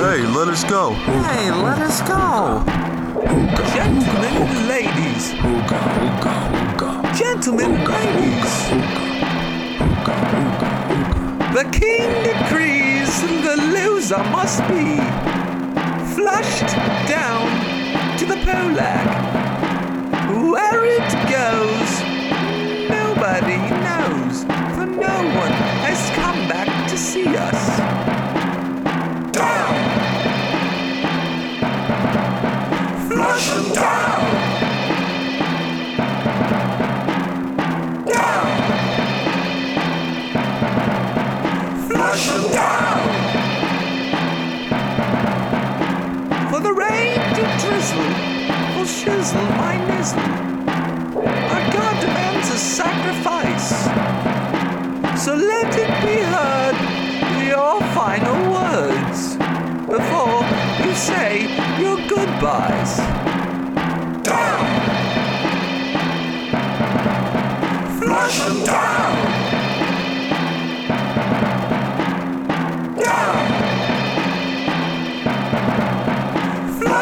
Hey, let us go. Hey, let us go. Gentlemen and ladies, gentlemen and ladies, the king decrees the loser must be flushed down to the Poo-Lag. Where it goes, For the rain to drizzle will shizzle my nizzle. Our God demands a sacrifice. So let it be heard your final words before you say your goodbyes. Down! Flush! Down!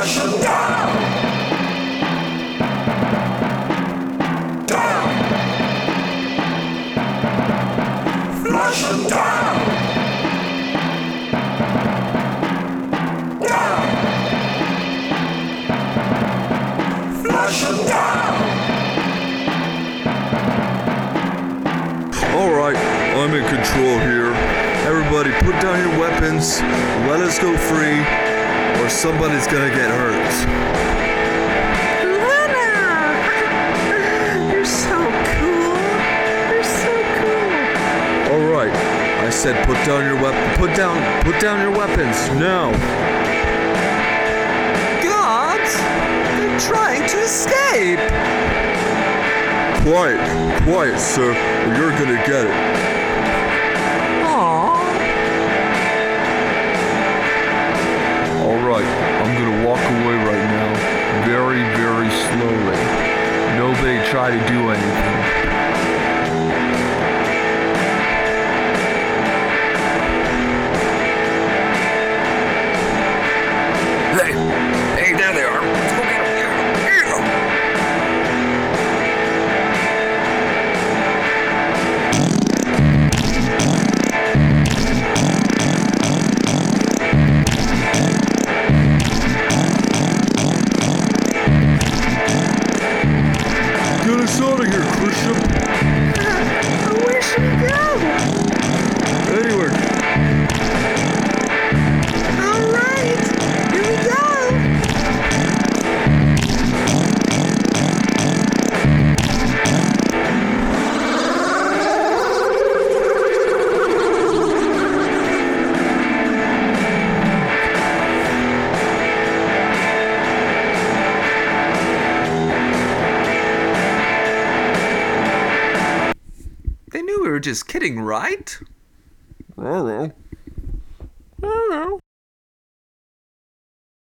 Flush them down! Down! Down! Them down! All right, I'm in control here. Everybody, put down your weapons. Let us go free, or somebody's gonna get hurt. Luna! You're so cool. You're so cool. All right, I said put down your weapon. Put down, put down your weapons now. Guards! They're trying to escape! Quiet, quiet, sir, or you're gonna get it. Try to do anything. Out of here, just kidding, right? I don't know. I don't know.